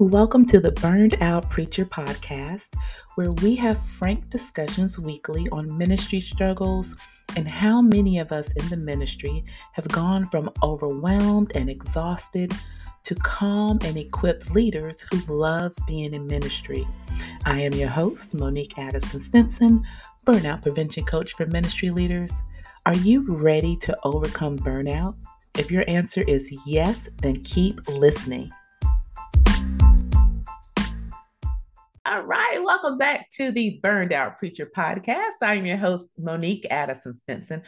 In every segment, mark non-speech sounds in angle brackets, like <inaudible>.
Welcome to the Burned Out Preacher podcast, where we have frank discussions weekly on ministry struggles and how many of us in the ministry have gone from overwhelmed and exhausted to calm and equipped leaders who love being in ministry. I am your host, Monique Addison Stinson, burnout prevention coach for ministry leaders. Are you ready to overcome burnout? If your answer is yes, then keep listening. All right, welcome back to the Burned Out Preacher podcast. I'm your host, Monique Addison Stinson,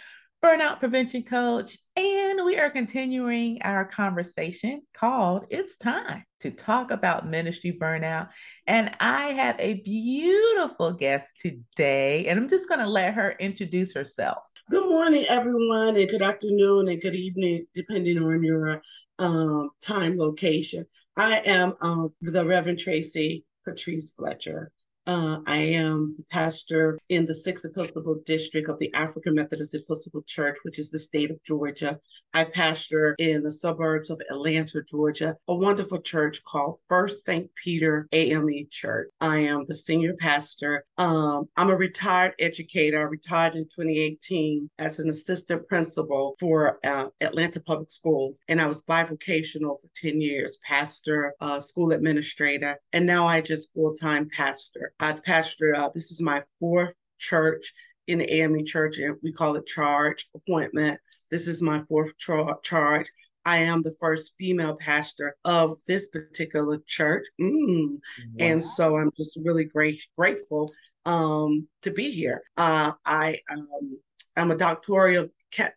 burnout prevention coach, and we are continuing our conversation called It's Time to Talk About Ministry Burnout. And I have a beautiful guest today, and I'm just going to let her introduce herself. Good morning, everyone, and good afternoon and good evening, depending on your um, time location. I am um, the Reverend Tracey Patrice Fletcher. Uh, I am the pastor in the Sixth Episcopal District of the African Methodist Episcopal Church, which is the state of Georgia. I pastor in the suburbs of Atlanta, Georgia, a wonderful church called First St. Peter AME Church. I am the senior pastor. Um, I'm a retired educator. I retired in 2018 as an assistant principal for uh, Atlanta Public Schools, and I was bivocational for 10 years, pastor, uh, school administrator, and now I just full time pastor. I've pastored, uh, this is my fourth church in the AME church, and we call it charge appointment. This is my fourth tra- charge. I am the first female pastor of this particular church. Mm. Wow. And so I'm just really great, grateful um, to be here. Uh, I um, I'm a doctoral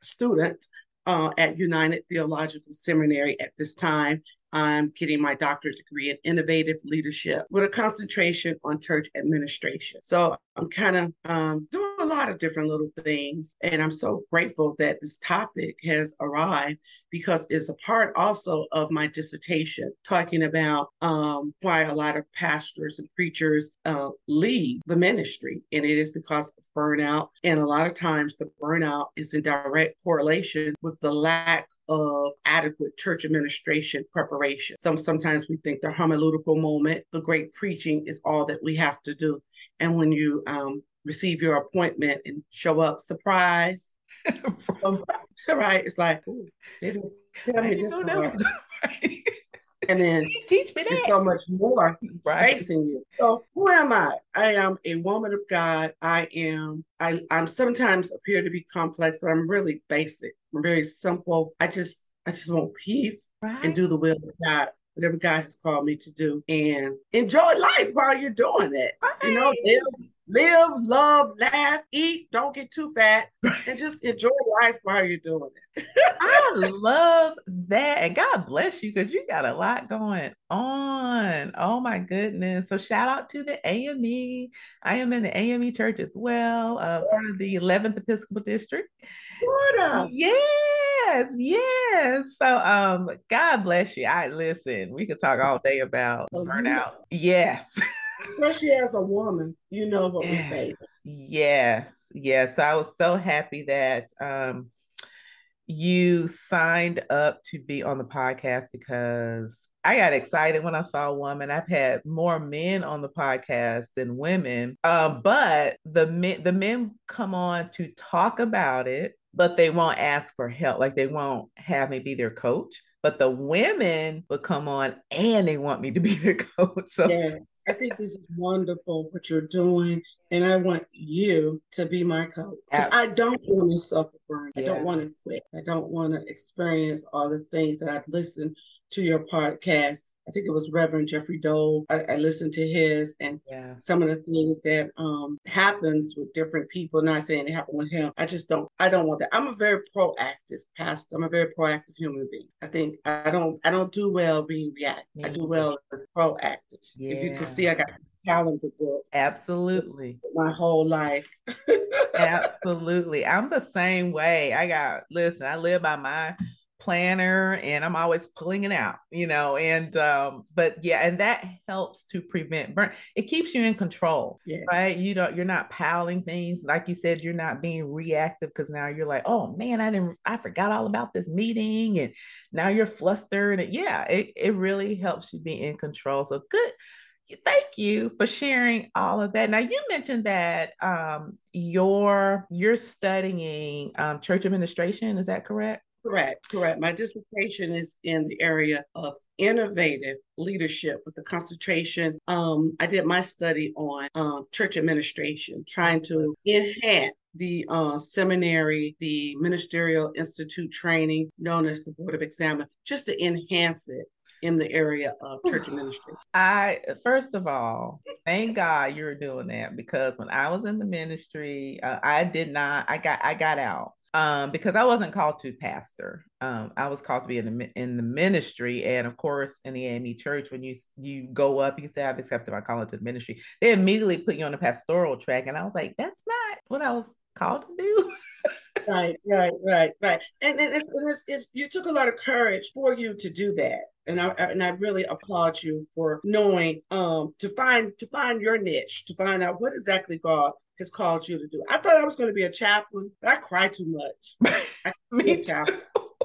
student uh, at United Theological Seminary at this time, I'm getting my doctorate degree in innovative leadership with a concentration on church administration. So I'm kind of um, doing lot of different little things. And I'm so grateful that this topic has arrived because it's a part also of my dissertation, talking about um, why a lot of pastors and preachers uh, leave the ministry. And it is because of burnout. And a lot of times the burnout is in direct correlation with the lack of adequate church administration preparation. Some sometimes we think the hermeneutical moment, the great preaching is all that we have to do. And when you um, receive your appointment and show up, surprise, <laughs> <laughs> right? It's like, they didn't tell me this part. <laughs> and then teach me that. There's so much more right. facing you. So who am I? I am a woman of God. I am. I I'm sometimes appear to be complex, but I'm really basic. I'm very simple. I just I just want peace right. and do the will of God whatever God has called me to do and enjoy life while you're doing it. Right. You know, live, live, love, laugh, eat, don't get too fat, and just <laughs> enjoy life while you're doing it. I <laughs> love that. And God bless you because you got a lot going on. Oh my goodness. So shout out to the AME. I am in the AME church as well, uh, part of the 11th Episcopal District. Florida. Yes, yes. So um, God bless you. I listen, we could talk all day about oh, burnout. Yes. <laughs> Especially as a woman, you know what yes. we face. Yes, yes. I was so happy that um you signed up to be on the podcast because I got excited when I saw a woman. I've had more men on the podcast than women, uh, but the men the men come on to talk about it but they won't ask for help. Like they won't have me be their coach. But the women would come on and they want me to be their <laughs> coach. So yeah, I think this is wonderful what you're doing. And I want you to be my coach. Because I don't want to suffer burn. Yeah. I don't want to quit. I don't want to experience all the things that I've listened to your podcast I think it was Reverend Jeffrey Dole. I, I listened to his and yeah. some of the things that um, happens with different people. Not saying it happened with him. I just don't. I don't want that. I'm a very proactive pastor. I'm a very proactive human being. I think I don't. I don't do well being reactive. I do well proactive. Yeah. If you can see, I got calendar book. Absolutely. My whole life. <laughs> Absolutely. I'm the same way. I got listen, I live by my planner and I'm always pulling it out, you know, and um, but yeah, and that helps to prevent burn. It keeps you in control, yeah. right? You don't you're not piling things. Like you said, you're not being reactive because now you're like, oh man, I didn't I forgot all about this meeting and now you're flustered. And yeah, it, it really helps you be in control. So good thank you for sharing all of that. Now you mentioned that um, you're you're studying um, church administration. Is that correct? Correct, correct. My dissertation is in the area of innovative leadership with the concentration. Um, I did my study on um, church administration, trying to enhance the uh, seminary, the ministerial institute training known as the Board of Examiners, just to enhance it in the area of church administration? I first of all, thank God you're doing that because when I was in the ministry, uh, I did not. I got I got out um, because I wasn't called to pastor. Um, I was called to be in the in the ministry, and of course, in the AME church, when you you go up, you say I've accepted my calling to the ministry. They immediately put you on the pastoral track, and I was like, that's not what I was called to do. <laughs> right, right, right, right. And, and, and it's, it's, you took a lot of courage for you to do that and I and I really applaud you for knowing um to find to find your niche, to find out what exactly God has called you to do. I thought I was going to be a chaplain, but I cry too much. <laughs> I me chaplain.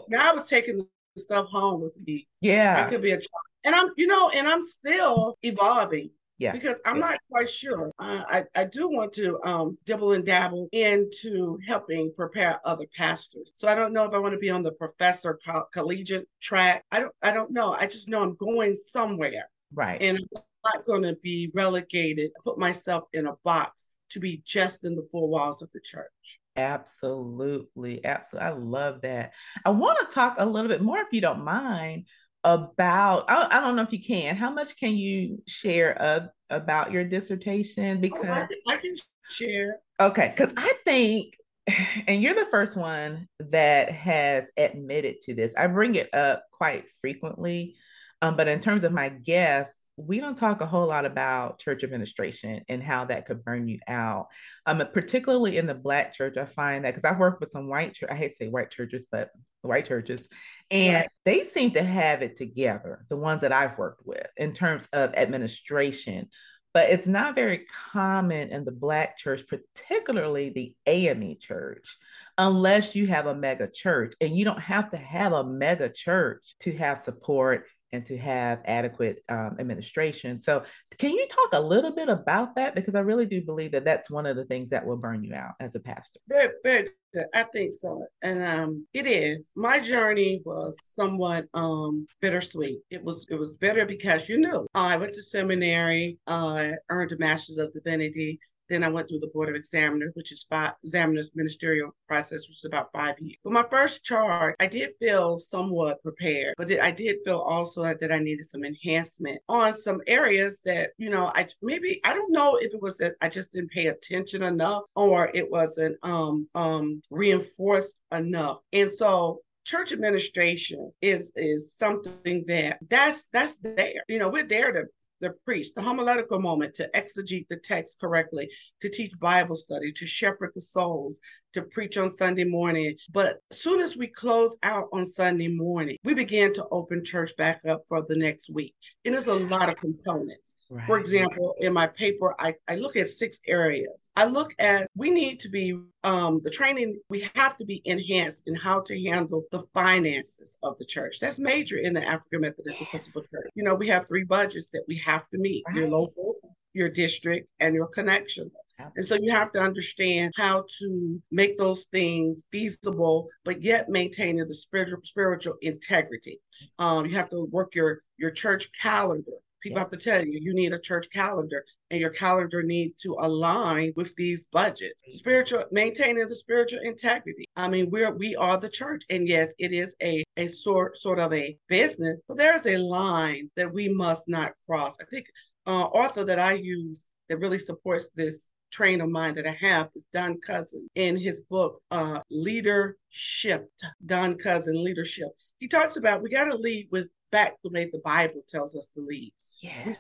Now I was taking the stuff home with me. Yeah, I could be a chaplain, and I'm you know, and I'm still evolving. Yeah. Because I'm yeah. not quite sure. Uh, I, I do want to um, dibble and dabble into helping prepare other pastors. So I don't know if I want to be on the professor co- collegiate track. I don't I don't know. I just know I'm going somewhere. Right. And I'm not going to be relegated, put myself in a box to be just in the four walls of the church. Absolutely. Absolutely. I love that. I want to talk a little bit more, if you don't mind, about I, I, don't know if you can how much can you share of, about your dissertation? Because oh, I, can, I, can, share. Okay because i think <sighs> and you're the first one that has admitted to this. I bring it up quite frequently um, but in terms of my guests we don't talk a whole lot about church administration and how that could burn you out. Um, particularly in the black church, I find that because I've worked with some white church, I hate to say white churches, but white churches, and right. they seem to have it together, the ones that I've worked with in terms of administration. But it's not very common in the Black church, particularly the AME church, unless you have a mega church. And you don't have to have a mega church to have support and to have adequate um, administration. So, can you talk a little bit about that? Because I really do believe that that's one of the things that will burn you out as a pastor. Very, very good. I think so. And um, it is. My journey was somewhat um, bittersweet. It was it was bitter because you know I went to seminary, I uh, earned a master's of divinity, then I went through the Board of Examiners, which is five examiners ministerial process, which is about five years. But my first charge, I did feel somewhat prepared, but I did feel also that I needed some enhancement on some areas that, you know, I maybe I don't know if it was that I just didn't pay attention enough or it wasn't um um reinforced enough. And so church administration is is something that that's that's there you know we're there to the priest, the homiletical moment to exegete the text correctly, to teach Bible study, to shepherd the souls, to preach on Sunday morning. But as soon as we close out on Sunday morning, we begin to open church back up for the next week. And there's a lot of components. Right. For example, in my paper, I, I look at six areas. I look at we need to be um, the training, we have to be enhanced in how to handle the finances of the church. That's major in the African Methodist Episcopal Church. You know, we have three budgets that we have to meet right. your local, your district, and your connection. And so you have to understand how to make those things feasible, but yet maintaining the spiritual spiritual integrity. Um, you have to work your your church calendar. People yeah. have to tell you you need a church calendar, and your calendar needs to align with these budgets. Spiritual maintaining the spiritual integrity. I mean, we're we are the church, and yes, it is a a sort sort of a business, but there is a line that we must not cross. I think uh, author that I use that really supports this train of mind that I have is Don Cousin in his book, uh, Leadership. Don Cousin, Leadership. He talks about we got to lead with back the way the Bible tells us to lead. Yes.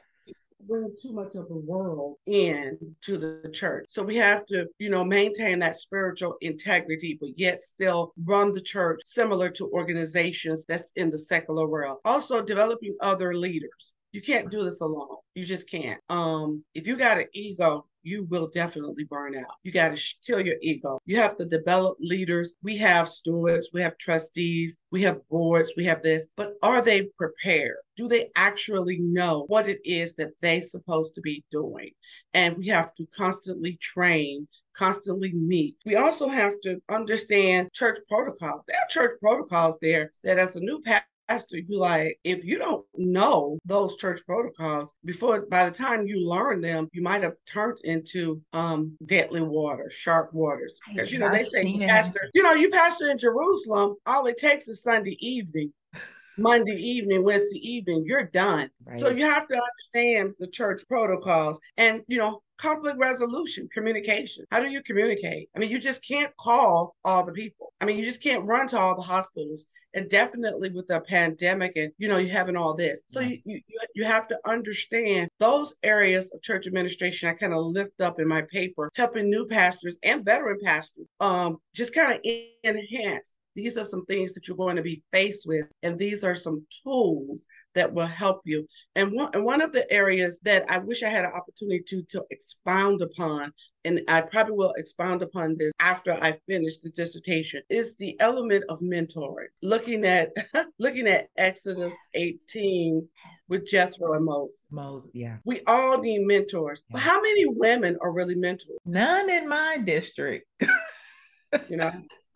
bring too much of the world in to the church. So we have to, you know, maintain that spiritual integrity, but yet still run the church similar to organizations that's in the secular world. Also developing other leaders. You can't do this alone. You just can't. Um, if you got an ego, you will definitely burn out. You got to sh- kill your ego. You have to develop leaders. We have stewards, we have trustees, we have boards, we have this, but are they prepared? Do they actually know what it is that they're supposed to be doing? And we have to constantly train constantly meet. We also have to understand church protocols. There are church protocols there that as a new pastor, you like, if you don't know those church protocols before, by the time you learn them, you might have turned into um deadly water, sharp waters. Because you know, they say you pastor, you know, you pastor in Jerusalem, all it takes is Sunday evening. <laughs> Monday evening, Wednesday evening, you're done. Right. So you have to understand the church protocols and, you know, conflict resolution, communication. How do you communicate? I mean, you just can't call all the people. I mean, you just can't run to all the hospitals. And definitely with the pandemic and, you know, you having all this. So yeah. you, you, you have to understand those areas of church administration I kind of lift up in my paper, helping new pastors and veteran pastors um, just kind of enhance these are some things that you're going to be faced with, and these are some tools that will help you. And one, and one of the areas that I wish I had an opportunity to, to expound upon, and I probably will expound upon this after I finish the dissertation, is the element of mentoring. Looking at <laughs> looking at Exodus 18 with Jethro and Moses. Moses, yeah. We all need mentors. Yeah. But how many women are really mentors? None in my district. <laughs> you know,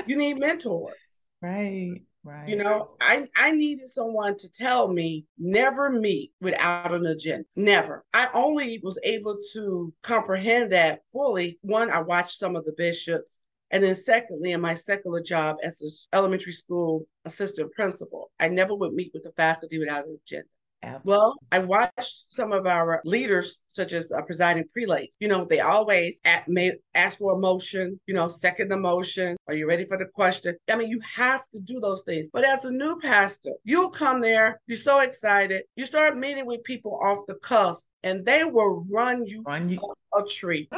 you need mentors. Right. Right. You know, I, I needed someone to tell me never meet without an agenda. Never. I only was able to comprehend that fully. One, I watched some of the bishops. And then secondly, in my secular job as an elementary school assistant principal, I never would meet with the faculty without an agenda. Absolutely. Well, I watched some of our leaders, such as uh, presiding prelates. You know, they always at, may, ask for a motion, you know, second the motion. Are you ready for the question? I mean, you have to do those things. But as a new pastor, you'll come there, you're so excited, you start meeting with people off the cuff, and they will run you, run you. a tree.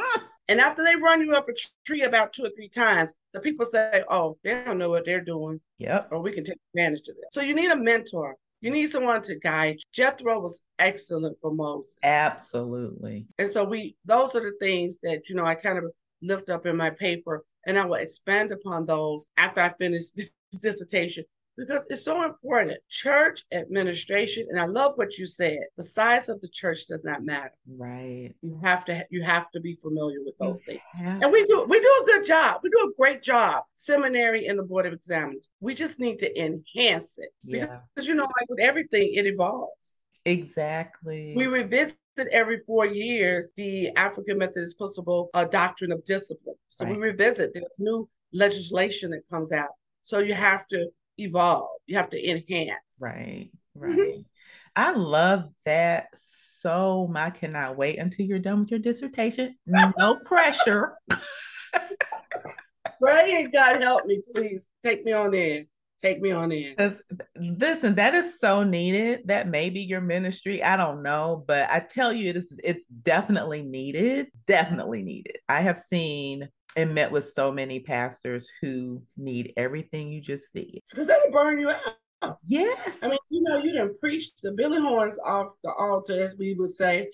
And after they run you up a tree about two or three times, the people say, "Oh, they don't know what they're doing." Yep. Or we can take advantage of that. So you need a mentor. You need someone to guide. Jethro was excellent for Moses. Absolutely. And so we those are the things that, you know, I kind of lift up in my paper and I will expand upon those after I finish <laughs> this dissertation because it's so important. Church administration, and I love what you said. The size of the church does not matter. Right. You have to you have to be familiar with those you things. And we do we do a good job. We do a great job. Seminary and the board of examiners. We just need to enhance it. Yeah. Because you know, like with everything, it evolves. Exactly. We revisit every four years the African Methodist Episcopal uh, doctrine of discipline. So right. we revisit. There's new legislation that comes out. So you have to evolve. You have to enhance. Right. Right. Mm-hmm. I love that so I cannot wait until you're done with your dissertation. No <laughs> pressure. Pray and God help me, please. Take me on in. Take me on in. Listen, that is so needed. That may be your ministry. I don't know, but I tell you, it is it's definitely needed. Definitely needed. I have seen and met with so many pastors who need everything you just said. Because that'll burn you out. Yes. I mean, you know, you didn't preach the Billy horns off the altar, as we would say.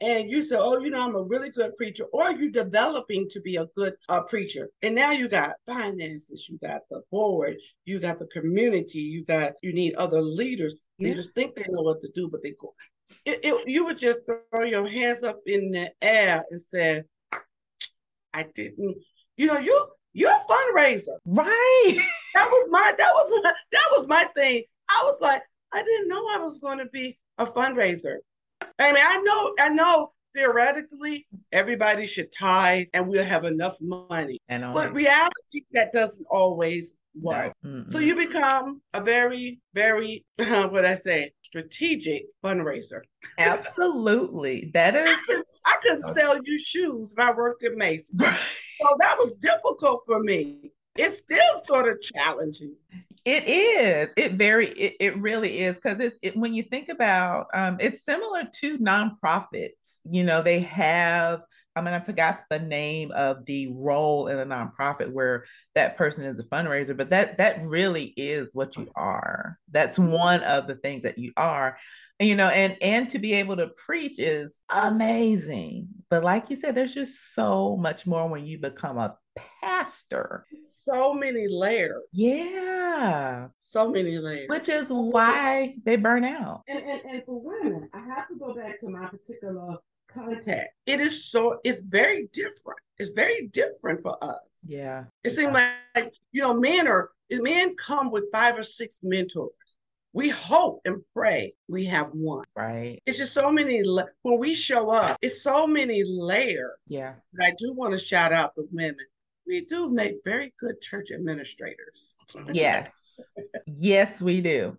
And you say, oh, you know, I'm a really good preacher, or you're developing to be a good uh, preacher. And now you got finances, you got the board, you got the community, you got, you need other leaders. Yeah. They just think they know what to do, but they go. It, it, you would just throw your hands up in the air and say, I didn't. You know, you you're a fundraiser, right? That was my that was my, that was my thing. I was like, I didn't know I was going to be a fundraiser. I mean, I know, I know theoretically everybody should tithe and we'll have enough money. And but reality that doesn't always work. No. So you become a very, very uh, <laughs> what I say, strategic fundraiser. Absolutely. That is I could, I could sell you shoes if I worked at Macy's. so that was difficult for me. It's still sort of challenging. It is. It very. It, it really is because it's it, when you think about. Um, it's similar to nonprofits. You know, they have. I mean, I forgot the name of the role in a nonprofit where that person is a fundraiser, but that that really is what you are. That's one of the things that you are you know and and to be able to preach is amazing but like you said there's just so much more when you become a pastor so many layers yeah so many layers which is why they burn out and and, and for women i have to go back to my particular contact it is so it's very different it's very different for us yeah it seems like you know men are men come with five or six mentors we hope and pray we have one. Right. It's just so many, when we show up, it's so many layers. Yeah. But I do want to shout out the women. We do make very good church administrators. Yes. yes, we do.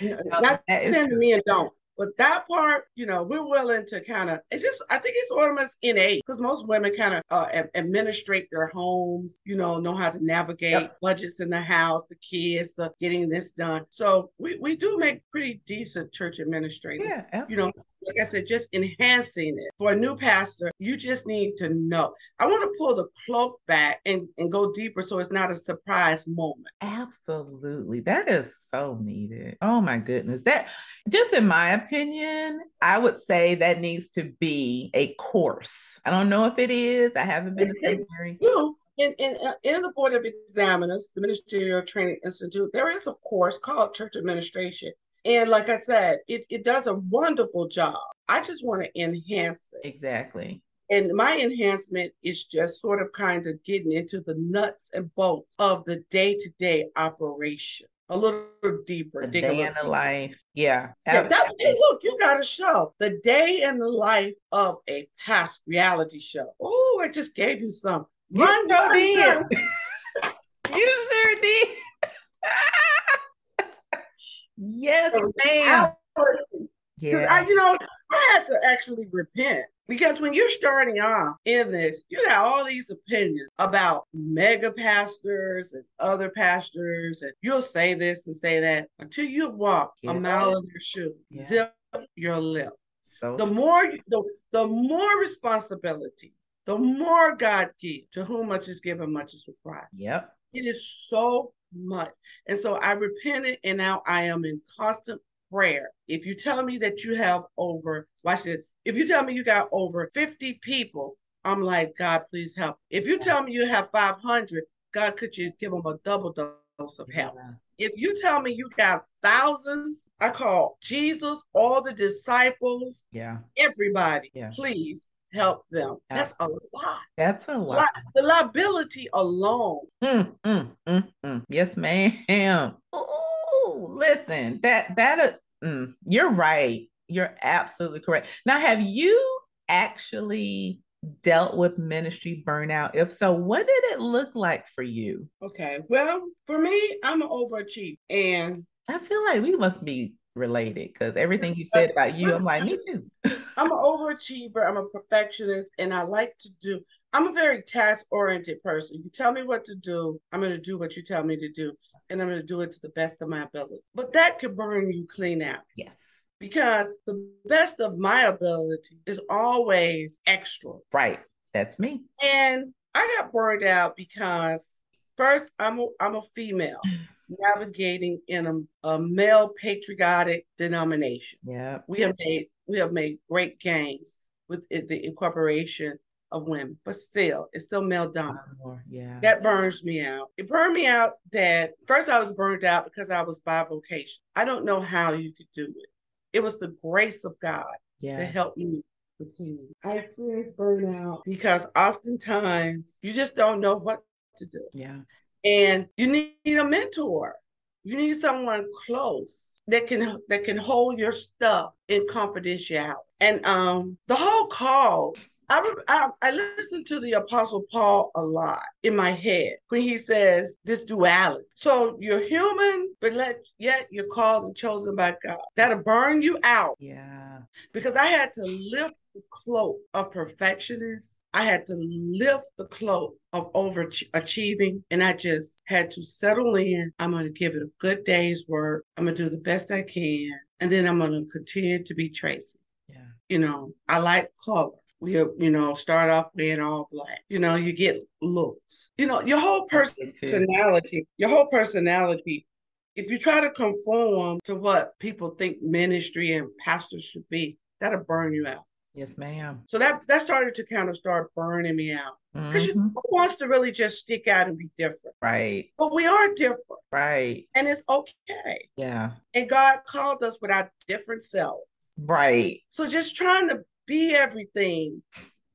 Not saying the men don't, but that part, you know, we're willing to kind of, it's just, I think it's almost innate because most women kind of uh, administrate their homes, you know, know how to navigate yep. budgets in the house, the kids, the getting this done. So we, we do make pretty decent church administrators. Yeah, absolutely. You know, like I said, just enhancing it. For a new pastor, you just need to know. I want to pull the cloak back and, and go deeper so it's not a surprise moment. Absolutely. That is so needed. Oh my goodness. That just in my opinion, I would say that needs to be a course. I don't know if it is. I haven't been to seminary. You in, in, uh, in the Board of Examiners, the Ministerial Training Institute, there is a course called Church Administration. And like I said, it, it does a wonderful job. I just want to enhance it. Exactly. And my enhancement is just sort of kind of getting into the nuts and bolts of the day to day operation a little deeper. The day in the life. Yeah. yeah that, hey, look, you got a show. The day in the life of a past reality show. Oh, I just gave you some. You run, sure run, did. <laughs> You sure did. Yes, ma'am. Yeah. I, you know, I had to actually repent because when you're starting off in this, you got all these opinions about mega pastors and other pastors, and you'll say this and say that until you've walked yeah. a mile in their shoes. Yeah. Zip your lip. So the more the, the more responsibility, the more God gives. To whom much is given, much is required. Yep. It is so much. And so I repented and now I am in constant prayer. If you tell me that you have over, watch this, if you tell me you got over 50 people, I'm like, God, please help. If you tell me you have 500, God, could you give them a double dose of help? If you tell me you got thousands, I call Jesus, all the disciples, yeah, everybody, yeah. please help them. That's a lot. That's a lot. the liability alone. Mm, mm, mm, mm. Yes, ma'am. Ooh, listen, that that uh, mm, you're right. You're absolutely correct. Now, have you actually dealt with ministry burnout? If so, what did it look like for you? Okay. Well, for me, I'm an overachiever. And I feel like we must be related because everything you said about you, I'm like, <laughs> me too. <laughs> I'm an overachiever. I'm a perfectionist, and I like to do. I'm a very task oriented person. You tell me what to do, I'm going to do what you tell me to do, and I'm going to do it to the best of my ability. But that could burn you clean out. Yes. Because the best of my ability is always extra. Right. That's me. And I got burned out because first I'm a, I'm a female <laughs> navigating in a, a male patriotic denomination. Yeah. We have made we have made great gains with it, the incorporation of women, but still, it's still male dominant. Yeah. That burns me out. It burned me out that first I was burned out because I was by vocation. I don't know how you could do it. It was the grace of God yeah. that helped me continue. I experienced burnout because oftentimes you just don't know what to do. Yeah. And you need a mentor. You need someone close that can that can hold your stuff in confidentiality. And um, the whole call, I, I I listen to the Apostle Paul a lot in my head when he says this duality. So you're human, but let yet you're called and chosen by God. That'll burn you out. Yeah. Because I had to lift the cloak of perfectionist. I had to lift the cloak of overachieving, and I just had to settle in. I'm going to give it a good day's work. I'm going to do the best I can, and then I'm going to continue to be Tracey. Yeah. You know, I like color we you know start off being all black you know you get looks you know your whole personality your whole personality if you try to conform to what people think ministry and pastors should be that'll burn you out yes ma'am. So that that started to kind of start burning me out. Because mm-hmm. who wants to really just stick out and be different? Right. But we are different. Right. And it's okay. Yeah. And god called us with our different selves. Right. So just trying to be everything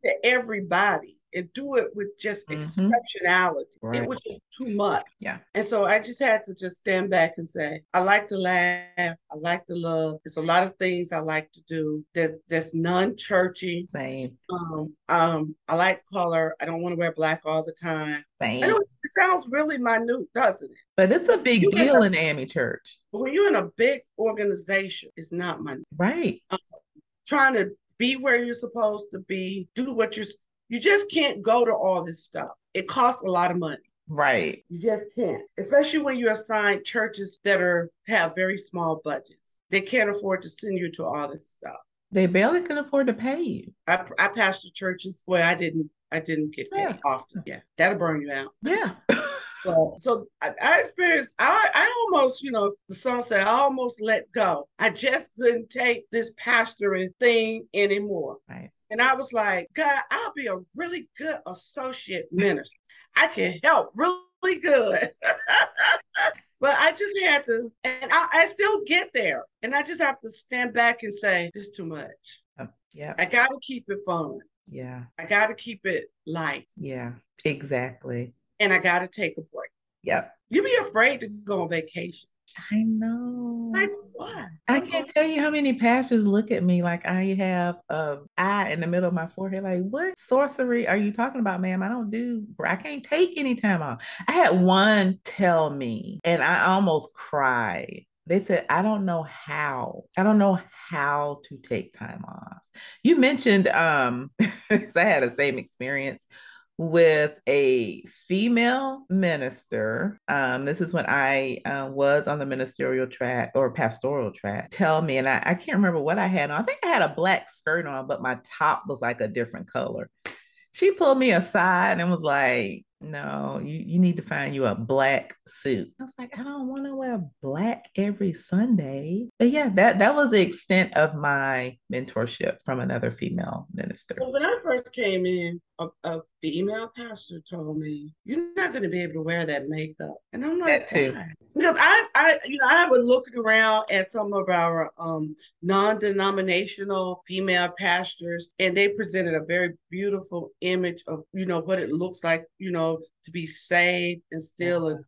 to everybody and do it with just mm-hmm. exceptionality. Right. It was just too much. Yeah. And so I just had to just stand back and say, I like to laugh. I like to love. There's a lot of things I like to do that that's non-churchy. Same. Um, um, I like color. I don't want to wear black all the time. Same. I know it sounds really minute, doesn't it? But it's a big you deal in AME Church. When you're in a big organization, it's not minute. Right. Um, trying to be where you're supposed to be, do what you're you just can't go to all this stuff. It costs a lot of money. Right. You just can't. Especially when you assign churches that are have very small budgets. They can't afford to send you to all this stuff. They barely can afford to pay you. I I pastor churches where I didn't I didn't get paid yeah. often. Yeah. That'll burn you out. Yeah. <laughs> So, so I, I, experienced, I, I almost, you know, the song said, I almost let go. I just couldn't take this pastoring thing anymore. Right. And I was like, God, I'll be a really good associate minister. I can help really good. <laughs> but I just had to, and I, I, still get there. And I just have to stand back and say, it's too much. Oh, yeah. I got to keep it fun. Yeah. I got to keep it light. Yeah, exactly and I got to take a break. Yep. You be afraid to go on vacation. I know. Like what? I can't tell you how many pastors look at me like I have a eye in the middle of my forehead. Like, what sorcery are you talking about, ma'am? I don't do. I can't take any time off. I had one tell me, and I almost cried. They said, I don't know how. I don't know how to take time off. You mentioned um <laughs> I had the same experience with a female minister. Um, this is when I uh, was on the ministerial track or pastoral track. Tell me, and I, I can't remember what I had on. I think I had a black skirt on, but my top was like a different color. She pulled me aside and was like, no, you, you need to find you a black suit. I was like, I don't want to wear black every Sunday. But yeah, that that was the extent of my mentorship from another female minister. Well, when I first came in, a, a female pastor told me, "You're not going to be able to wear that makeup," and I'm like, that too. Why? Because I, I, you know, I was looking around at some of our um, non-denominational female pastors, and they presented a very beautiful image of, you know, what it looks like, you know, to be saved and still a,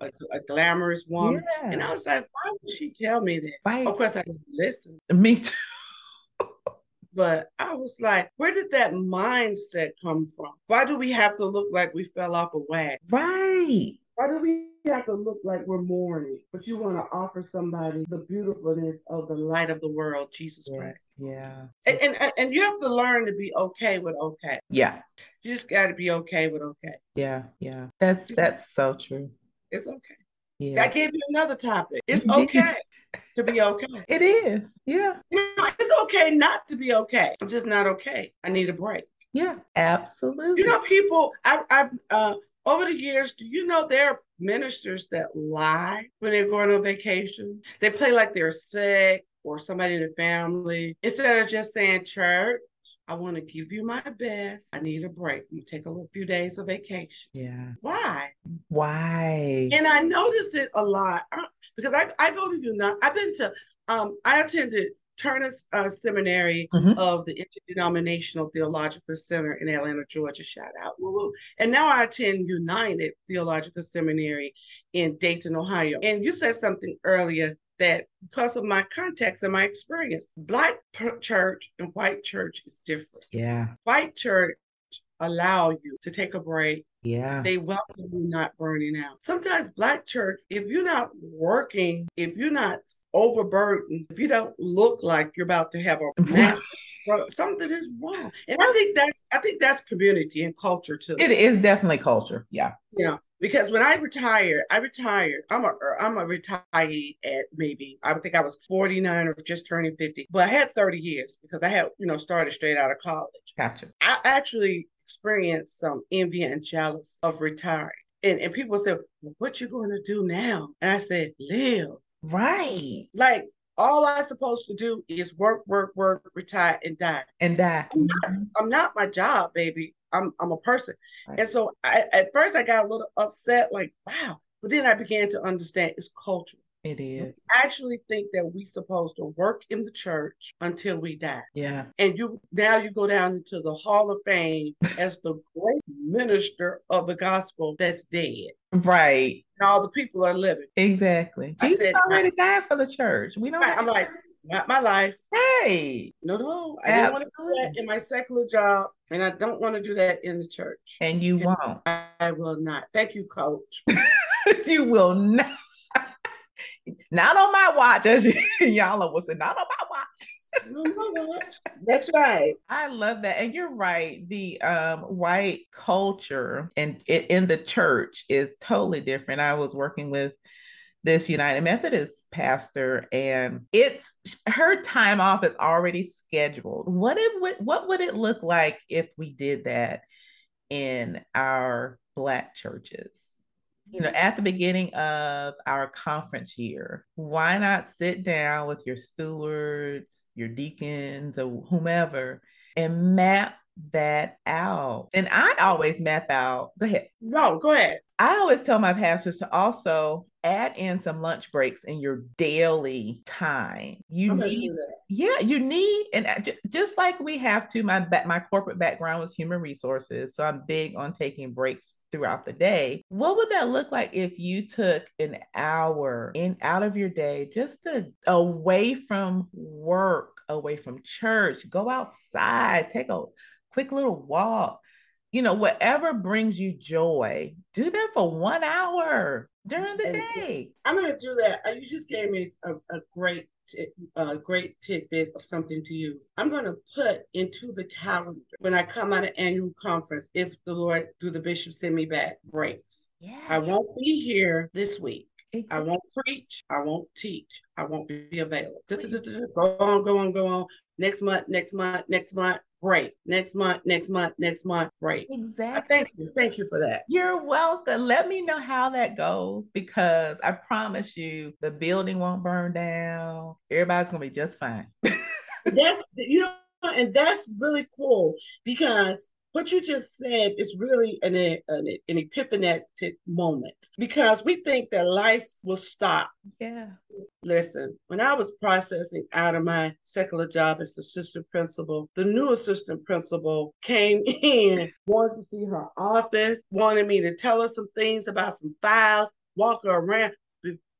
a, a glamorous woman. Yeah. And I was like, why would she tell me that? Right. Of course, I didn't listen. Me too. <laughs> but I was like, where did that mindset come from? Why do we have to look like we fell off a wagon? Right. Why do we have to look like we're mourning? But you want to offer somebody the beautifulness of the light of the world, Jesus yeah. Christ. Yeah. And, and and you have to learn to be okay with okay. Yeah. You just got to be okay with okay. Yeah, yeah. That's that's so true. It's okay. Yeah. I gave you another topic. It's <laughs> okay to be okay. It is. Yeah. You know, it's okay not to be okay. I'm just not okay. I need a break. Yeah, absolutely. You know, people, I, I, uh, over the years, do you know there are ministers that lie when they're going on vacation? They play like they're sick or somebody in the family instead of just saying church. I want to give you my best. I need a break. I'm take a few days of vacation. Yeah. Why? Why? And I noticed it a lot uh, because I, I go to United. I've been to um I attended Turner uh, Seminary mm-hmm. of the Interdenominational Theological Center in Atlanta, Georgia. Shout out. Woo-woo. And now I attend United Theological Seminary in Dayton, Ohio. And you said something earlier that because of my context and my experience, black church and white church is different. Yeah. White church allow you to take a break. Yeah. They welcome you not burning out. Sometimes black church, if you're not working, if you're not overburdened, if you don't look like you're about to have a massive wrong. Something is wrong. And I think that's I think that's community and culture too. It is definitely culture. Yeah. Yeah. Because when I retired, I retired. I'm a er, I'm a retiree at maybe I would think I was 49 or just turning 50, but I had 30 years because I had you know started straight out of college. Gotcha. I actually experienced some envy and jealous of retiring. And, and people said, well, what you going to do now? And I said, live. Right. Like all I'm supposed to do is work, work, work, retire, and die. And die. I'm not, I'm not my job, baby. I'm I'm a person. Right. And so I, at first I got a little upset, like, wow. But then I began to understand it's cultural. It is. I actually think that we supposed to work in the church until we die. Yeah. And you now you go down into the Hall of Fame <laughs> as the great minister of the gospel that's dead. Right. And all the people are living. Exactly. Jesus said, already died for the church. We don't. I'm like, not my life. Hey. No, no. I don't want to do that in my secular job, and I don't want to do that in the church. And you and won't. I, I will not. Thank you, coach. <laughs> you will not. Not on my watch, <laughs> as y'all was saying, not on my watch. That's right. <laughs> I love that. And you're right. The um, white culture and in the church is totally different. I was working with this United Methodist pastor, and it's her time off is already scheduled. What it would what would it look like if we did that in our black churches? You know, at the beginning of our conference year, why not sit down with your stewards, your deacons, or whomever and map that out? And I always map out. Go ahead. No, go ahead. I always tell my pastors to also add in some lunch breaks in your daily time. You need, yeah, you need, and uh, just like we have to. My my corporate background was human resources, so I'm big on taking breaks throughout the day. What would that look like if you took an hour in out of your day just to away from work, away from church, go outside, take a quick little walk, you know, whatever brings you joy, do that for one hour during the day. I'm going to do that. Uh, you just gave me a, a great a great tidbit of something to use. I'm going to put into the calendar when I come out of annual conference, if the Lord, through the bishop, send me back breaks. Yeah. I won't be here this week. Exactly. I won't preach. I won't teach. I won't be available. Go on, go on, go on. Next month, next month, next month break. Next month, next month, next month, break. Exactly. Thank you. Thank you for that. You're welcome. Let me know how that goes because I promise you the building won't burn down. Everybody's gonna be just fine. <laughs> that's you know, and that's really cool because what you just said is really an, an, an epiphanetic moment because we think that life will stop. Yeah. Listen, when I was processing out of my secular job as assistant principal, the new assistant principal came <laughs> in, wanted to see her office, wanted me to tell her some things about some files, walk her around.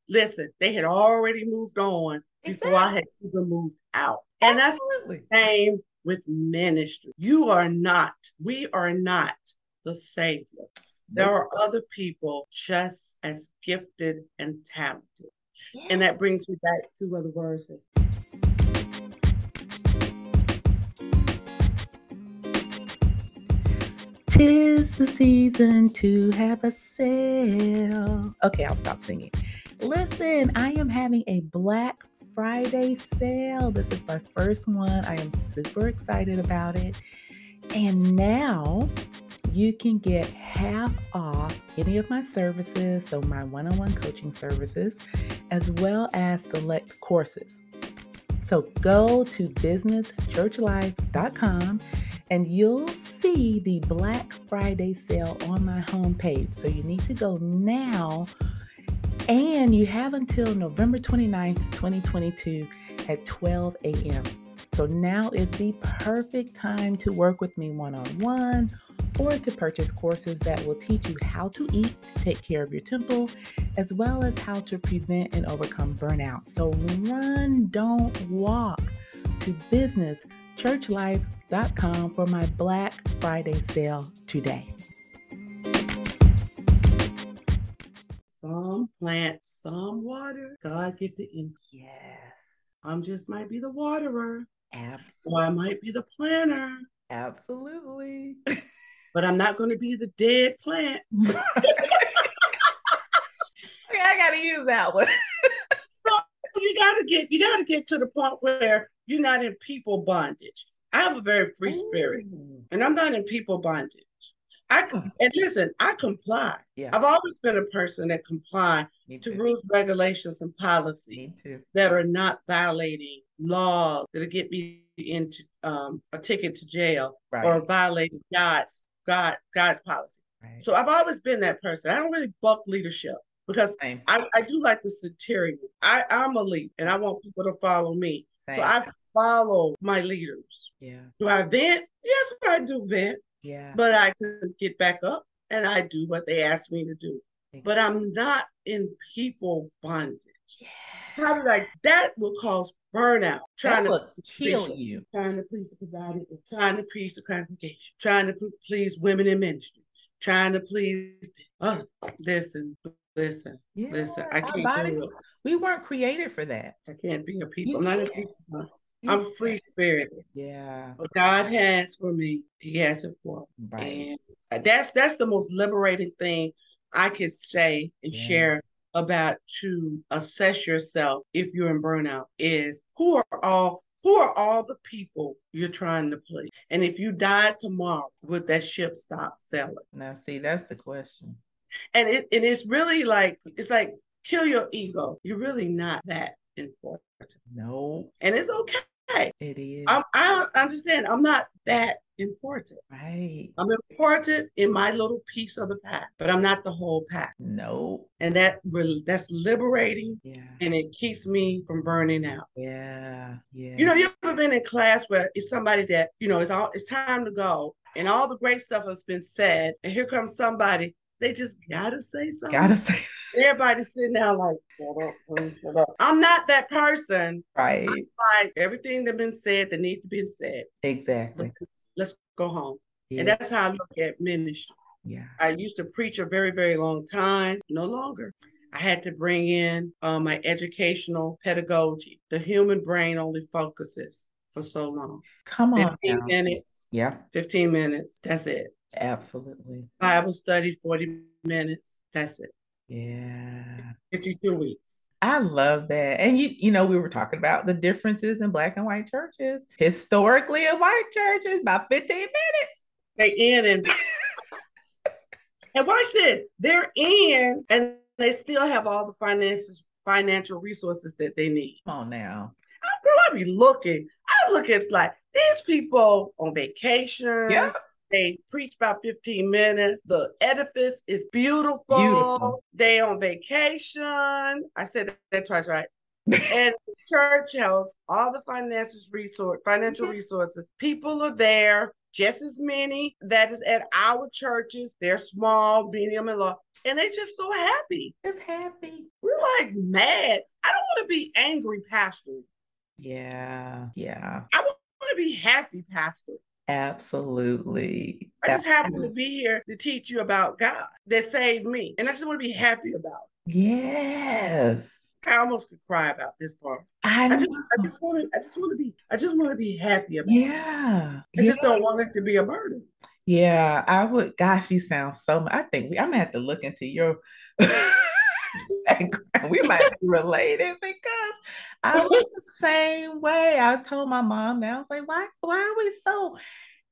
Listen, they had already moved on exactly. before I had even moved out. And that's the same with ministry. You are not, we are not the Savior. There are other people just as gifted and talented. Yeah. And that brings me back to what the word says. Tis the season to have a sale. Okay, I'll stop singing. Listen, I am having a Black Friday sale. This is my first one. I am super excited about it. And now you can get half off any of my services, so my one on one coaching services, as well as select courses. So go to businesschurchlife.com and you'll see the Black Friday sale on my homepage. So you need to go now and you have until November 29th, 2022 at 12 a.m. So now is the perfect time to work with me one on one or to purchase courses that will teach you how to eat to take care of your temple, as well as how to prevent and overcome burnout. So run, don't walk to businesschurchlife.com for my Black Friday sale today. Some plant, some water. God get the increase. Yes. I'm just might be the waterer. Absolutely. Or I might be the planner. Absolutely. <laughs> but I'm not going to be the dead plant. <laughs> okay, I got to use that one. <laughs> you got to get you got to get to the point where you're not in people bondage. I have a very free spirit, Ooh. and I'm not in people bondage. I and listen, I comply. Yeah. I've always been a person that comply to rules, regulations, and policies that are not violating laws that'll get me into um, a ticket to jail Right. or violating God's God God's policy. right. So I've always been that person. I don't really buck leadership because Same. I, I do like the satiric. I, I'm a lead and I want people to follow me. Same. So I follow my leaders. yeah. Do I vent? Yes, I do vent, Yeah. but I can get back up and I do what they ask me to do. But I'm not in people bondage. yeah. How did I? That will cause burnout. Trying to kill you. trying to please the presiding, trying to please the congregation, trying to please women in ministry, trying to please. Oh, listen, listen, Yeah. listen. I can't body- we weren't created for that. I can't be a people. You I'm not a people. I'm free spirited. Yeah. What God has for me, He has it for me. Right. And that's that's the most liberating thing I could say and Yeah. share about to assess yourself if you're in burnout is who are all who are all the people you're trying to please? And if you died tomorrow, would that ship stop sailing? Now, see, that's the question. And it and it's really like it's like kill your ego. You're really not that important. No, And it's okay. It is. I'm, I understand I'm not that important. right. I'm important in my little piece of the pack, but I'm not the whole pack. No. And that that's liberating Yeah. and it keeps me from burning out. Yeah. Yeah. You know, you ever been in class where it's somebody that, you know, it's all it's time to go and all the great stuff has been said, and here comes somebody, they just gotta say something. gotta say <laughs> Everybody's sitting down like, shut up, please, shut up. I'm not that person. right. Like everything that's been said that needs to be said. Exactly. Let's go home. And that's how I look at ministry. Yeah. I used to preach a very, very long time, no longer. I had to bring in uh, my educational pedagogy. The human brain only focuses for so long Come on 15 now. minutes, Yeah. 15 minutes, that's it. Absolutely. Bible study, 40 minutes, that's it. Yeah. 52 weeks. I love that. And you you know, we were talking about the differences in black and white churches. Historically in white churches, about 15 minutes. They in and <laughs> and watch this. They're in and they still have all the finances, financial resources that they need. Come on now. Girl, I be looking. I look at it's like these people on vacation. Yeah. They preach about 15 minutes. The edifice is beautiful. Beautiful. They on vacation. I said that twice, right? <laughs> and church health, all the finances resource financial Yeah. resources. People are there, just as many that is at our churches. They're small, medium, and large, and they're just so happy. Just happy. We're like mad. I don't want to be angry, pastor. Yeah. Yeah. I want to be happy, pastor. Absolutely. I just happen to be here to teach you about God that saved me, and I just want to be happy about. it. Yes. I almost could cry about this part. I I just, I just want to, I just want to be, I just want to be happy about. it. Yeah. I just don't want it to be a burden. Yeah, I would. Gosh, you sound so. I think we, I'm gonna have to look into your. <laughs> <laughs> We might be related because I was <laughs> the same way. I told my mom that I was like, why, why are we so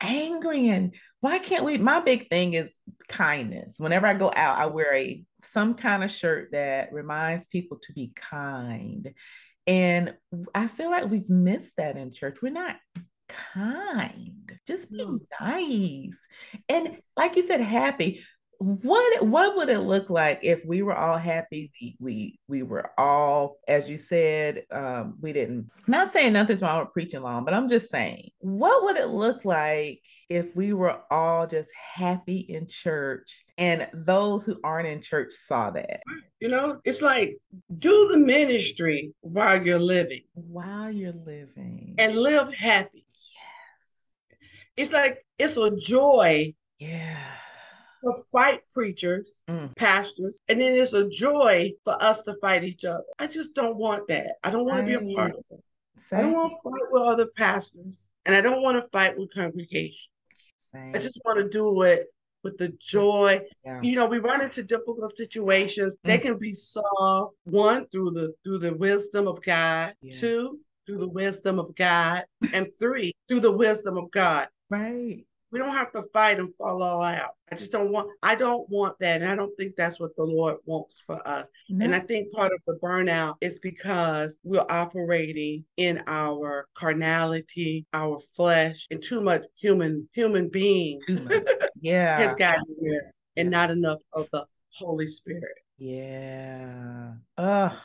angry and why can't we? My big thing is kindness. Whenever I go out, I wear a some kind of shirt that reminds people to be kind. And I feel like we've missed that in church. We're not kind. Just be mm. nice. And like you said, happy. What what would it look like if we were all happy? We we, we were all, as you said, um, we didn't. Not saying nothing's wrong with preaching long, but I'm just saying, what would it look like if we were all just happy in church, and those who aren't in church saw that You know, it's like do the ministry while you're living while you're living? and live happy. yes, It's like it's a joy yeah, to fight preachers, Mm. pastors, and then it's a joy for us to fight each other. I just don't want that. I don't want to be a part of it. Same. I don't want to fight with other pastors, and I don't want to fight with congregation. Same. I just want to do it with the joy. Yeah. You know, we run into difficult situations. Mm. They can be solved one through the through the wisdom of God, yeah. two through the wisdom of God, and three through the wisdom of God. Right. We don't have to fight and fall all out. I just don't want I don't want that. And I don't think that's what the Lord wants for us. No. And I think part of the burnout is because we're operating in our carnality, our flesh, and too much human human being. <laughs> Yeah. has gotten here and not enough of the Holy Spirit. Yeah. Oh,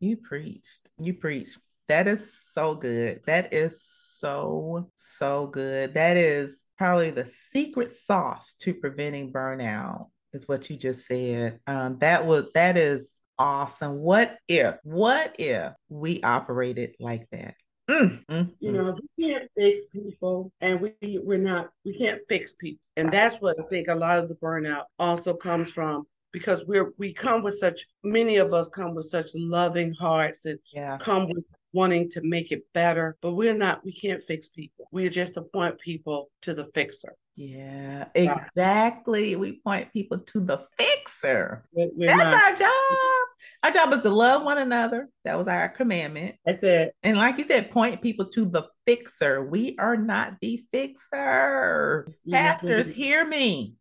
you preached. You preached. That is so good. That is so, so so good. That is probably the secret sauce to preventing burnout, is what you just said. Um, that was that is awesome. What if, what if we operated like that? Mm, mm, you mm. know, we can't fix people, and we we're not we can't fix people, and that's what I think a lot of the burnout also comes from because we're we come with such many of us come with such loving hearts and yeah. come with wanting to make it better, but we're not, we can't fix people. We just appoint people to the fixer. Yeah, exactly. We point people to the fixer. We're, we're That's not. our job. Our job is to love one another. That was our commandment. That's it. And like you said, point people to the fixer. We are not the fixer. Pastors, hear me.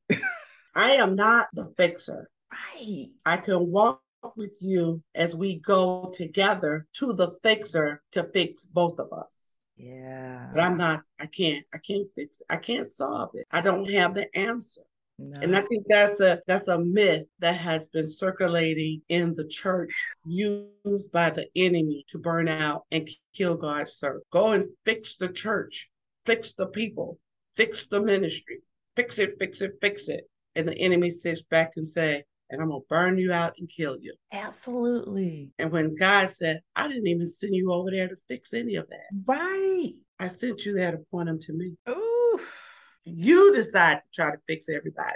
I am not the fixer. Right. I can walk with you as we go together to the fixer to fix both of us. Yeah. But I'm not, I can't, I can't fix it. I can't solve it. I don't have the answer. No. And I think that's a that's a myth that has been circulating in the church, used by the enemy to burn out and kill God's servant. Go and fix the church, fix the people, fix the ministry, fix it, fix it, fix it. And the enemy sits back and say, and I'm gonna burn you out and kill you. Absolutely. And when God said, I didn't even send you over there to fix any of that. Right. I sent you there to point them to me. Ooh. You decide to try to fix everybody.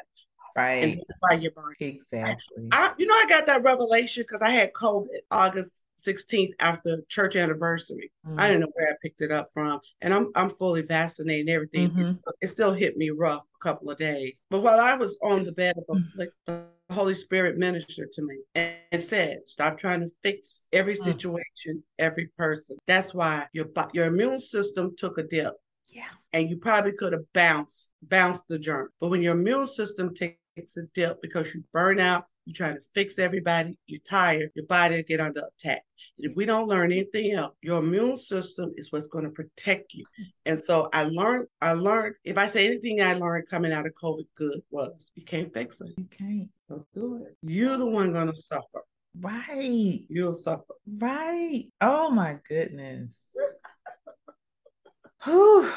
Right. And that's why you're burning. Exactly. I, I, you know, I got that revelation because I had COVID August 16th after church anniversary. Mm-hmm. I didn't know where I picked it up from. And I'm I'm fully vaccinated and everything. Mm-hmm. It still hit me rough a couple of days. But while I was on the bed of affliction, mm-hmm. the Holy Spirit ministered to me and, and said, stop trying to fix every mm. situation, every person. That's why your your immune system took a dip. Yeah. And you probably could have bounced, bounced the germ. But when your immune system takes a dip because you burn out, you're trying to fix everybody, you're tired, your body will get under attack. And if we don't learn anything else, your immune system is what's going to protect you. And so I learned, I learned, if I say anything I learned coming out of COVID good was you can't fix it. You can't. Don't do it. You're the one gonna suffer. Right. You'll suffer. Right. Oh my goodness. <laughs> Whew.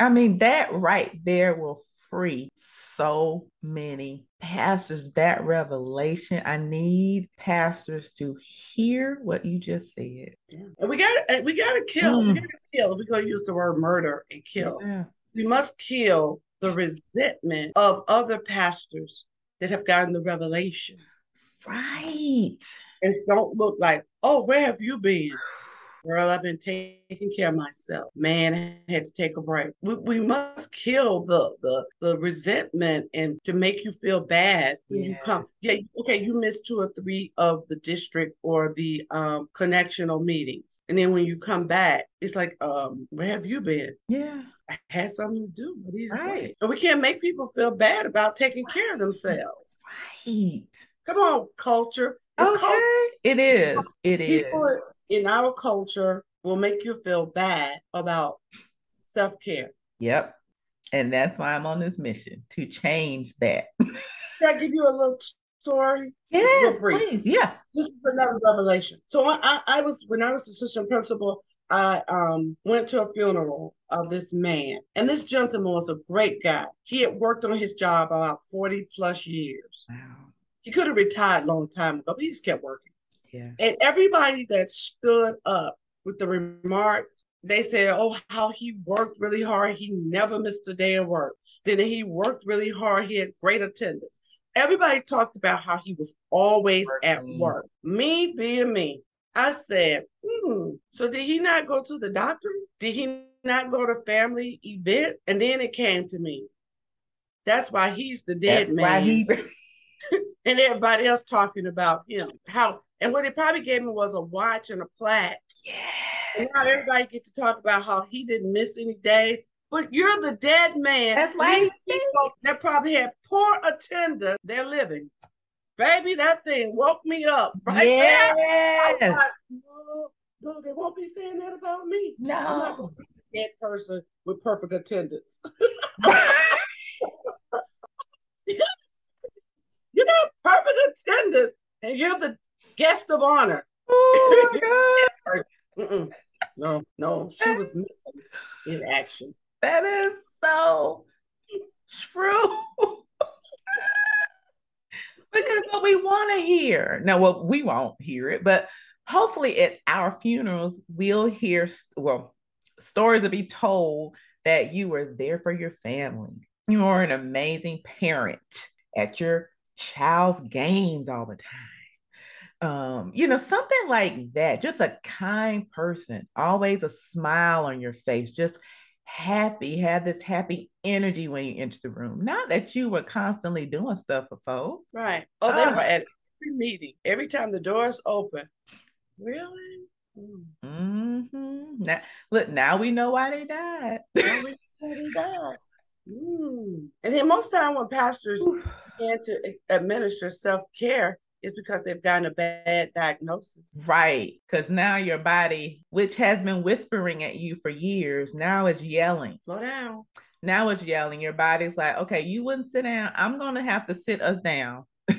I mean, that right there will free so many pastors that revelation. I need pastors to hear what you just said. Yeah. And we got we got to kill. Mm. We got to kill. We're to use the word murder and kill. Yeah. We must kill the resentment of other pastors that have gotten the revelation. Right. And don't look like, oh, where have you been? Girl, I've been taking care of myself. Man, I had to take a break. We, we must kill the, the the resentment and to make you feel bad when yeah. you come. Yeah, okay, you missed two or three of the district or the um connectional meetings. And then when you come back, it's like, um, where have you been? Yeah. I had something to do. Right. So we can't make people feel bad about taking care of themselves. Right. Come on, culture. It's okay. Culture. It is. It people, is in our culture will make you feel bad about self care. Yep. And that's why I'm on this mission to change that. Can I give you a little story? Yes, please. Yeah. This is another revelation. So I, I was when I was assistant principal, I um, went to a funeral of this man, and this gentleman was a great guy. He had worked on his job about forty plus years. Wow. He could have retired a long time ago, but he just kept working. Yeah. And everybody that stood up with the remarks, they said, oh, how he worked really hard. He never missed a day of work. Then he worked really hard. He had great attendance. Everybody talked about how he was always Working. at work. Me being me, I said, hmm, so did he not go to the doctor? Did he not go to family event? And then it came to me. That's why he's the dead That's man. He... <laughs> <laughs> and everybody else talking about him. How and what he probably gave me was a watch and a plaque. Yeah. And now everybody get to talk about how he didn't miss any days. But you're the dead man. That's why people that probably had poor attendance, they're living. Baby, that thing woke me up right yes. there. Like, no, no, they won't be saying that about me. No. I'm not going to be a dead person with perfect attendance. <laughs> you have and you're the guest of honor. Oh <laughs> no, no, she was in action. That is so true. <laughs> because what we want to hear. Now, well, we won't hear it, but hopefully at our funerals, we'll hear, well, stories will be told that you were there for your family. You are an amazing parent at your child's games all the time. Um, you know, something like that, just a kind person, always a smile on your face, just happy, have this happy energy when you enter the room. Not that you were constantly doing stuff for folks. Right. Oh, they uh, were at every meeting, every time the doors open. Really? Mm. Mm-hmm. Now, look, now we know why they died. now we know why they died. Mm. And then most time when pastors begin to administer self care, it's because they've gotten a bad diagnosis. Right. Because now your body, which has been whispering at you for years, now it's yelling. Slow down. Now it's yelling. Your body's like, okay, you wouldn't sit down. I'm going to have to sit us down. <laughs>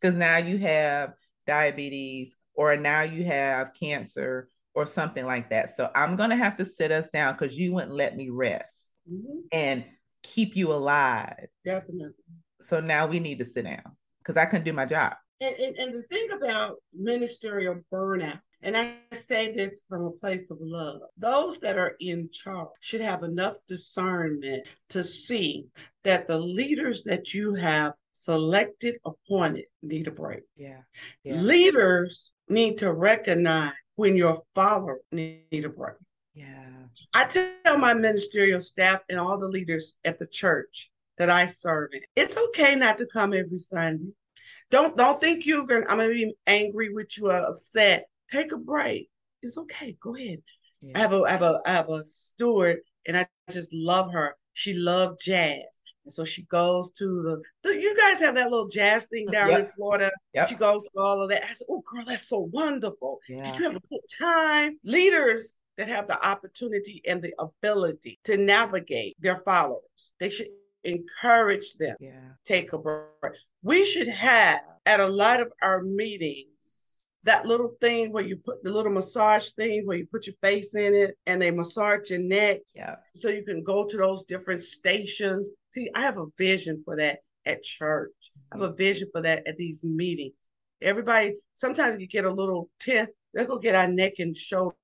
Because now you have diabetes or now you have cancer or something like that. So I'm going to have to sit us down because you wouldn't let me rest mm-hmm. and keep you alive. Definitely. So now we need to sit down because I couldn't do my job. And, and, and the thing about ministerial burnout, and I say this from a place of love, those that are in charge should have enough discernment to see that the leaders that you have selected, appointed need a break. Yeah. yeah. Leaders need to recognize when your followers need a break. Yeah. I tell my ministerial staff and all the leaders at the church that I serve in. It's okay not to come every Sunday. Don't don't think you're gonna I'm gonna be angry with you or upset. Take a break. It's okay. Go ahead. Yeah. I have a I have a I have a steward and I just love her. She loved jazz. And so she goes to the, the you guys have that little jazz thing <laughs> down yep. in Florida. Yep. She goes to all of that. I said, Oh girl, that's so wonderful. Yeah. Did you have a good time? Leaders that have the opportunity and the ability to navigate their followers. They should encourage them. Yeah. Take a break. We should have at a lot of our meetings that little thing where you put the little massage thing where you put your face in it and they massage your neck. Yeah. So you can go to those different stations. See, I have a vision for that at church. I have a vision for that at these meetings. Everybody, sometimes you get a little tense. Let's go get our neck and shoulders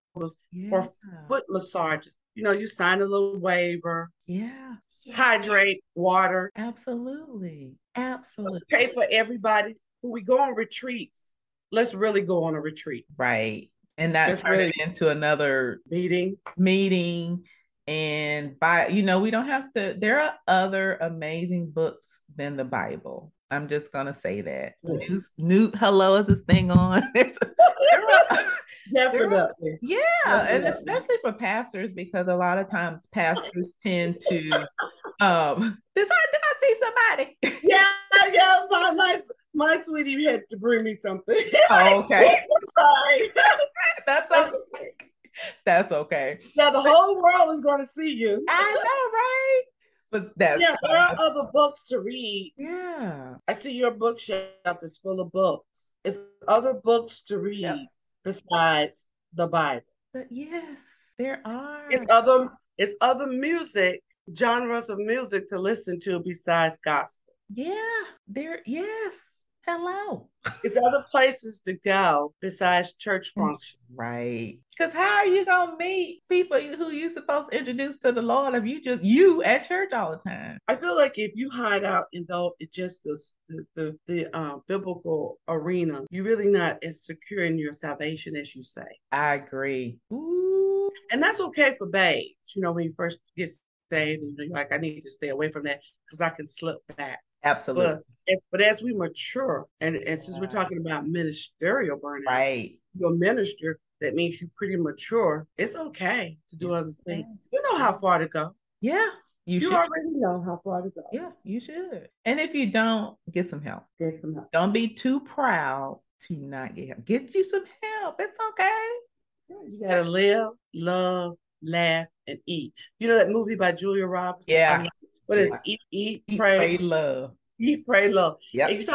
yeah. or foot massages. You know, you sign a little waiver. Yeah hydrate, water. Absolutely. Absolutely. Pay for everybody. When we go on retreats, let's really go on a retreat. Right. And not let's turn really it into another meeting. Meeting. And by you know, we don't have to there are other amazing books than the Bible. I'm just gonna say that. New, new hello is this thing on. <laughs> Definitely. Yeah, Definitely. and especially for pastors because a lot of times pastors tend to um did I did I see somebody? <laughs> yeah, yeah, my my my sweetie had to bring me something. <laughs> Oh, okay. I'm sorry. That's okay. That's okay. Now the whole world is going to see you. I know, right? But that's yeah, there are other books to read. Yeah. I see your bookshelf is full of books. It's other books to read. Yep besides the Bible. But yes, there are. It's other it's other music, genres of music to listen to besides gospel. Yeah, there yes. Hello. It's other places to go besides church function. Right. Because how are you gonna meet people who you supposed to introduce to the Lord if you just you at church all the time? I feel like if you hide out in though it's just the the the, the uh, biblical arena, you're really not as secure in your salvation as you say. I agree. Ooh. And that's okay for babes. You know, when you first get saved, and you're like, I need to stay away from that because I can slip back. Absolutely. But as, but as we mature, and, and since we're talking about ministerial burnout, right? Your minister, that means you're pretty mature. It's okay to do other things. You know how far to go. Yeah. You, you already know how far to go. Yeah, you should. And if you don't, get some help. Get some help. Don't be too proud to not get help. Get you some help. It's okay. You gotta live, love, laugh, and eat. You know that movie by Julia Roberts? Yeah. What is eat, eat, eat, pray, pray, love. Eat, pray, love. Yeah. You saw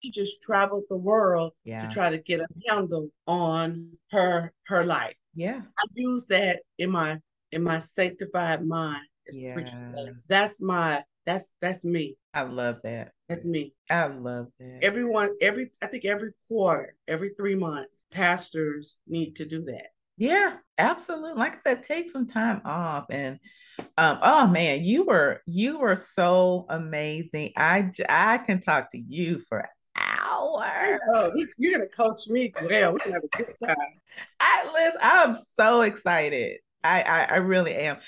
she just traveled the world yeah. to try to get a handle on her her life. Yeah. I use that in my in my sanctified mind. Yeah. That's my that's that's me. I love that. That's me. I love that. Everyone, every I think every quarter, every three months, pastors need to do that. Yeah, absolutely. Like I said, take some time off and um, oh man, you were you were so amazing. I I can talk to you for hours. Oh, you're gonna coach me well. We're gonna have a good time. I listen, I'm so excited. I, I I really am.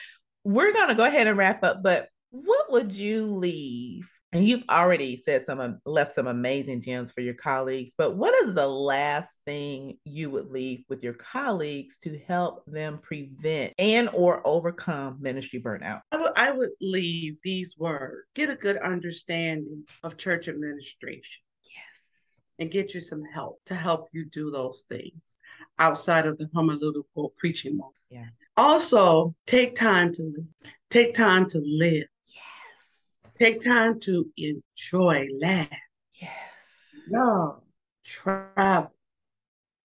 We're gonna go ahead and wrap up, but what would you leave and you've already said some left some amazing gems for your colleagues but what is the last thing you would leave with your colleagues to help them prevent and or overcome ministry burnout? I would, I would leave these words get a good understanding of church administration. Yes. And get you some help to help you do those things outside of the homiletical preaching. Moment yeah. Also take time to live take time to live Take time to enjoy, laugh. Yes. Love, travel,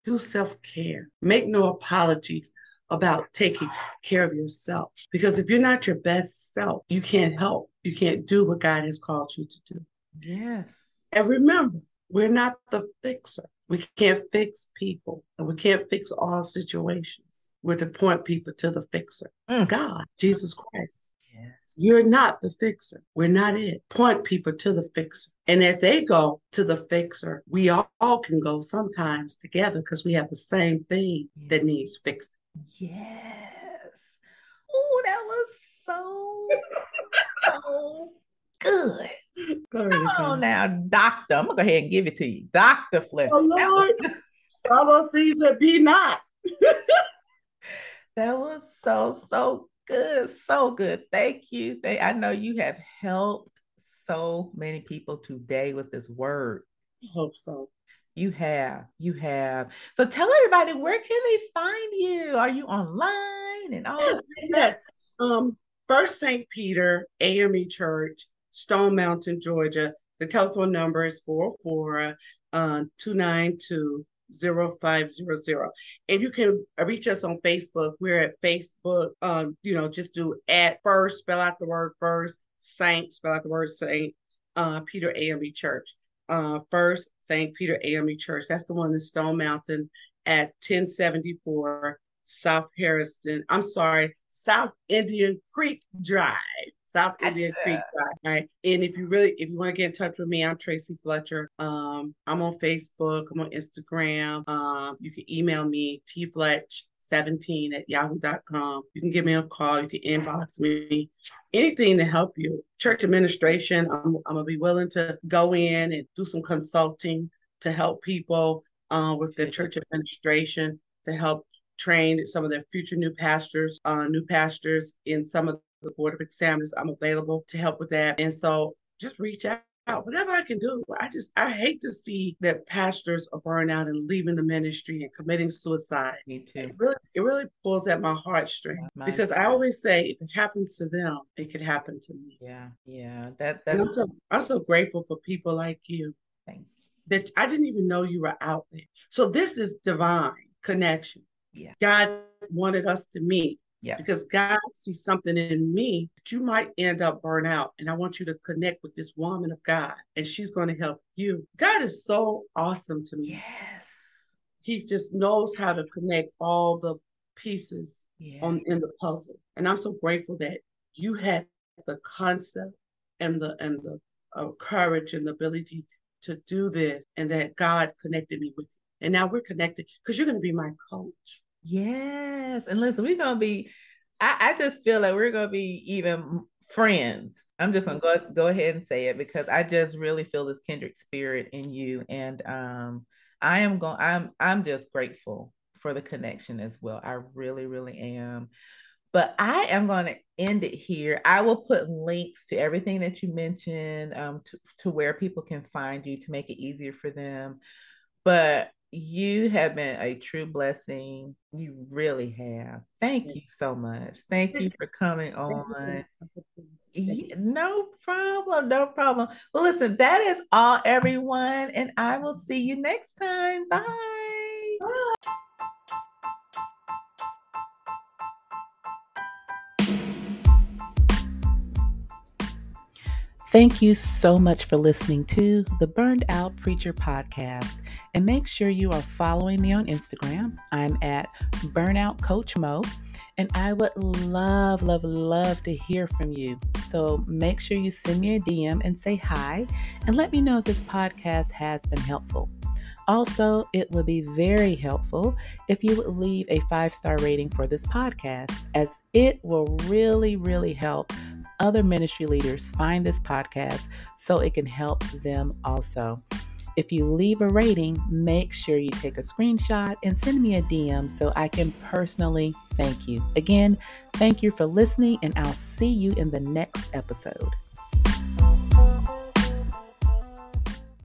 do self care. Make no apologies about taking care of yourself. Because if you're not your best self, you can't help. You can't do what God has called you to do. Yes. And remember, we're not the fixer. We can't fix people and we can't fix all situations. We're to point people to the fixer, mm. God, Jesus Christ. You're not the fixer. We're not it. Point people to the fixer. And if they go to the fixer, we all, all can go sometimes together because we have the same thing yes. that needs fixing. Yes. Oh, that was so, so good. Come on now, doctor. I'm gonna go ahead and give it to you. Dr. Fletcher. Oh Lord. <laughs> Follow Caesar be not. <laughs> that was so, so good, so good. Thank you. They, I know you have helped so many people today with this word. I hope so. You have, you have. So tell everybody where can they find you? Are you online and all yes, yes. Um, First St. Peter AME Church, Stone Mountain, Georgia. The telephone number is 404 uh, 292 0500 and you can reach us on facebook we're at facebook um you know just do at first spell out the word first saint spell out the word saint uh peter ame church. Uh first saint peter ame church. That's the one in stone mountain at 1074 south harrison i'm sorry south indian creek drive South Indian Creek right? And if you really, if you want to get in touch with me, I'm Tracey Fletcher. Um, I'm on Facebook. I'm on Instagram. Um, you can email me tfletch17 at yahoo.com. You can give me a call. You can inbox me. Anything to help you. Church administration, I'm, I'm gonna be willing to go in and do some consulting to help people uh, with the church administration to help train some of their future new pastors, uh, new pastors in some of the Board of Examiners. I'm available to help with that. And so just reach out. Whatever I can do. I just I hate to see that pastors are burning out and leaving the ministry and committing suicide. Me too. It really it really pulls at my heartstring my because I always say if it happens to them, it could happen to me. Yeah, yeah. That that I'm so I'm so grateful for people like you. Thank you. That I didn't even know you were out there. So this is divine connection. Yeah. God wanted us to meet Yeah. Because God sees something in me that you might end up burn out. And I want you to connect with this woman of God, and she's going to help you. God is so awesome to me. Yes. He just knows how to connect all the pieces Yeah. on in the puzzle. And I'm so grateful that you had the concept and the and the uh, courage and the ability to do this, and that God connected me with you. And now we're connected because you're going to be my coach. Yes. And listen, we're gonna be I, I just feel like we're gonna be even friends. I'm just gonna go go ahead and say it because I just really feel this kindred spirit in you. And um I am going I'm I'm just grateful for the connection as well. I really, really am. But I am going to end it here. I will put links to everything that you mentioned um, to, to where people can find you to make it easier for them. But you have been a true blessing. You really have. Thank you so much. Thank you for coming on. no problem. No problem. Well, listen, that is all, everyone. And I will see you next time. Bye. Bye. Thank you so much for listening to the Burned Out Preacher podcast. And make sure you are following me on Instagram. I'm at Burnout Coach Mo. And I would love, love, love to hear from you. So make sure you send me a DM and say hi and let me know if this podcast has been helpful. Also, it would be very helpful if you would leave a five star rating for this podcast, as it will really, really help other ministry leaders find this podcast so it can help them also. If you leave a rating, make sure you take a screenshot and send me a DM so I can personally thank you. Again, thank you for listening, and I'll see you in the next episode.